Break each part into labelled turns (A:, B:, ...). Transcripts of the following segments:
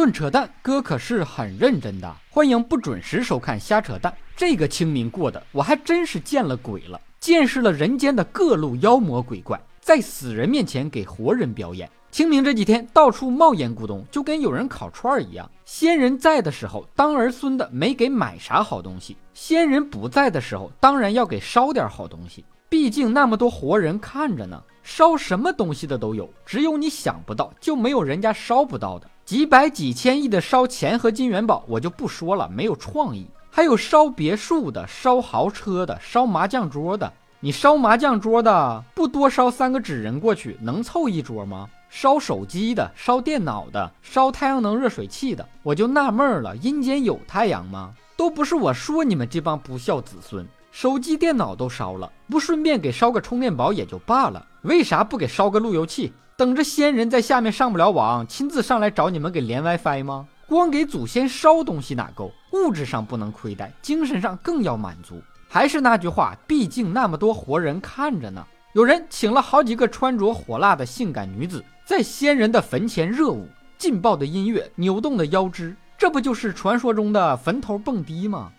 A: 论扯淡，哥可是很认真的。欢迎不准时收看瞎扯淡。这个清明过的，我还真是见了鬼了，见识了人间的各路妖魔鬼怪，在死人面前给活人表演。清明这几天到处冒烟咕咚，就跟有人烤串儿一样。先人在的时候，当儿孙的没给买啥好东西；先人不在的时候，当然要给烧点好东西。毕竟那么多活人看着呢，烧什么东西的都有，只有你想不到，就没有人家烧不到的。几百几千亿的烧钱和金元宝，我就不说了，没有创意。还有烧别墅的、烧豪车的、烧麻将桌的。你烧麻将桌的，不多烧三个纸人过去，能凑一桌吗？烧手机的、烧电脑的、烧太阳能热水器的，我就纳闷了：阴间有太阳吗？都不是我说你们这帮不孝子孙，手机电脑都烧了，不顺便给烧个充电宝也就罢了，为啥不给烧个路由器？等着先人在下面上不了网，亲自上来找你们给连 WiFi 吗？光给祖先烧东西哪够？物质上不能亏待，精神上更要满足。还是那句话，毕竟那么多活人看着呢。有人请了好几个穿着火辣的性感女子。在先人的坟前热舞，劲爆的音乐，扭动的腰肢，这不就是传说中的坟头蹦迪吗？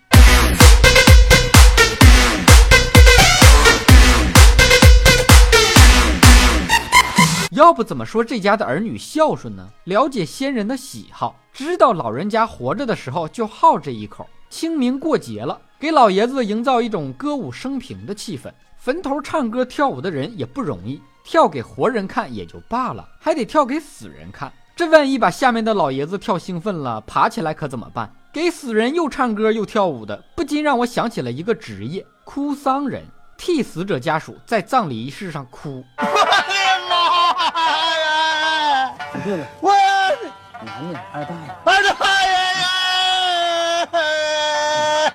A: 要不怎么说这家的儿女孝顺呢？了解先人的喜好，知道老人家活着的时候就好这一口。清明过节了，给老爷子营造一种歌舞升平的气氛。坟头唱歌跳舞的人也不容易。跳给活人看也就罢了，还得跳给死人看。这万一把下面的老爷子跳兴奋了，爬起来可怎么办？给死人又唱歌又跳舞的，不禁让我想起了一个职业——哭丧人，替死者家属在葬礼仪式上哭。呀！我男的二大爷，二大爷呀！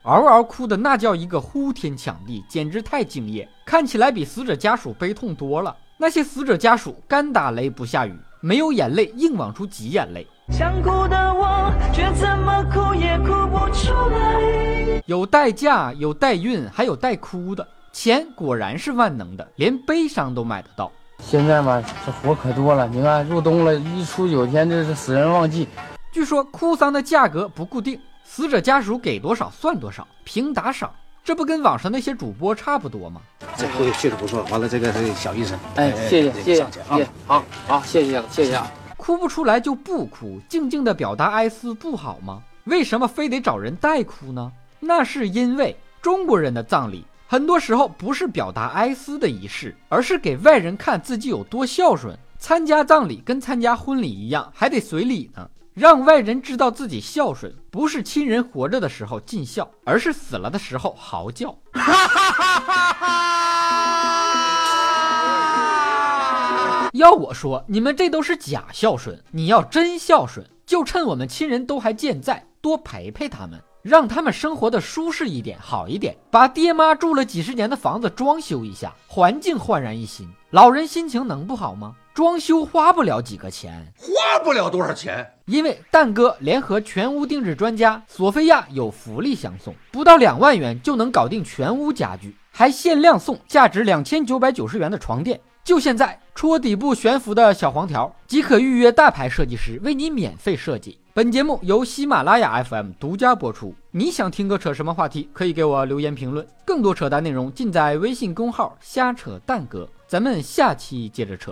A: 嗷嗷哭的那叫一个呼天抢地，简直太敬业，看起来比死者家属悲痛多了。那些死者家属干打雷不下雨，没有眼泪硬往出挤眼泪。想哭哭的我，却怎么哭也哭不出来。有代驾，有代孕，还有代哭的。钱果然是万能的，连悲伤都买得到。
B: 现在嘛，这活可多了。你看入冬了，一出九天，这是死人旺季。
A: 据说哭丧的价格不固定，死者家属给多少算多少，凭打赏。这不跟网上那些主播差不多吗？
C: 这回确实不错。完了，这个是小医生。
B: 哎，谢谢谢谢谢谢，好好谢谢了谢谢啊。
A: 哭不出来就不哭，静静的表达哀思不好吗？为什么非得找人代哭呢？那是因为中国人的葬礼很多时候不是表达哀思的仪式，而是给外人看自己有多孝顺。参加葬礼跟参加婚礼一样，还得随礼呢。让外人知道自己孝顺，不是亲人活着的时候尽孝，而是死了的时候嚎叫。要我说，你们这都是假孝顺。你要真孝顺，就趁我们亲人都还健在，多陪陪他们，让他们生活的舒适一点，好一点。把爹妈住了几十年的房子装修一下，环境焕然一新，老人心情能不好吗？装修花不了几个钱，
D: 花不了多少钱，
A: 因为蛋哥联合全屋定制专家索菲亚有福利相送，不到两万元就能搞定全屋家具，还限量送价值两千九百九十元的床垫。就现在戳底部悬浮的小黄条即可预约大牌设计师为你免费设计。本节目由喜马拉雅 FM 独家播出。你想听哥扯什么话题？可以给我留言评论。更多扯淡内容尽在微信公号瞎扯蛋哥。咱们下期接着扯。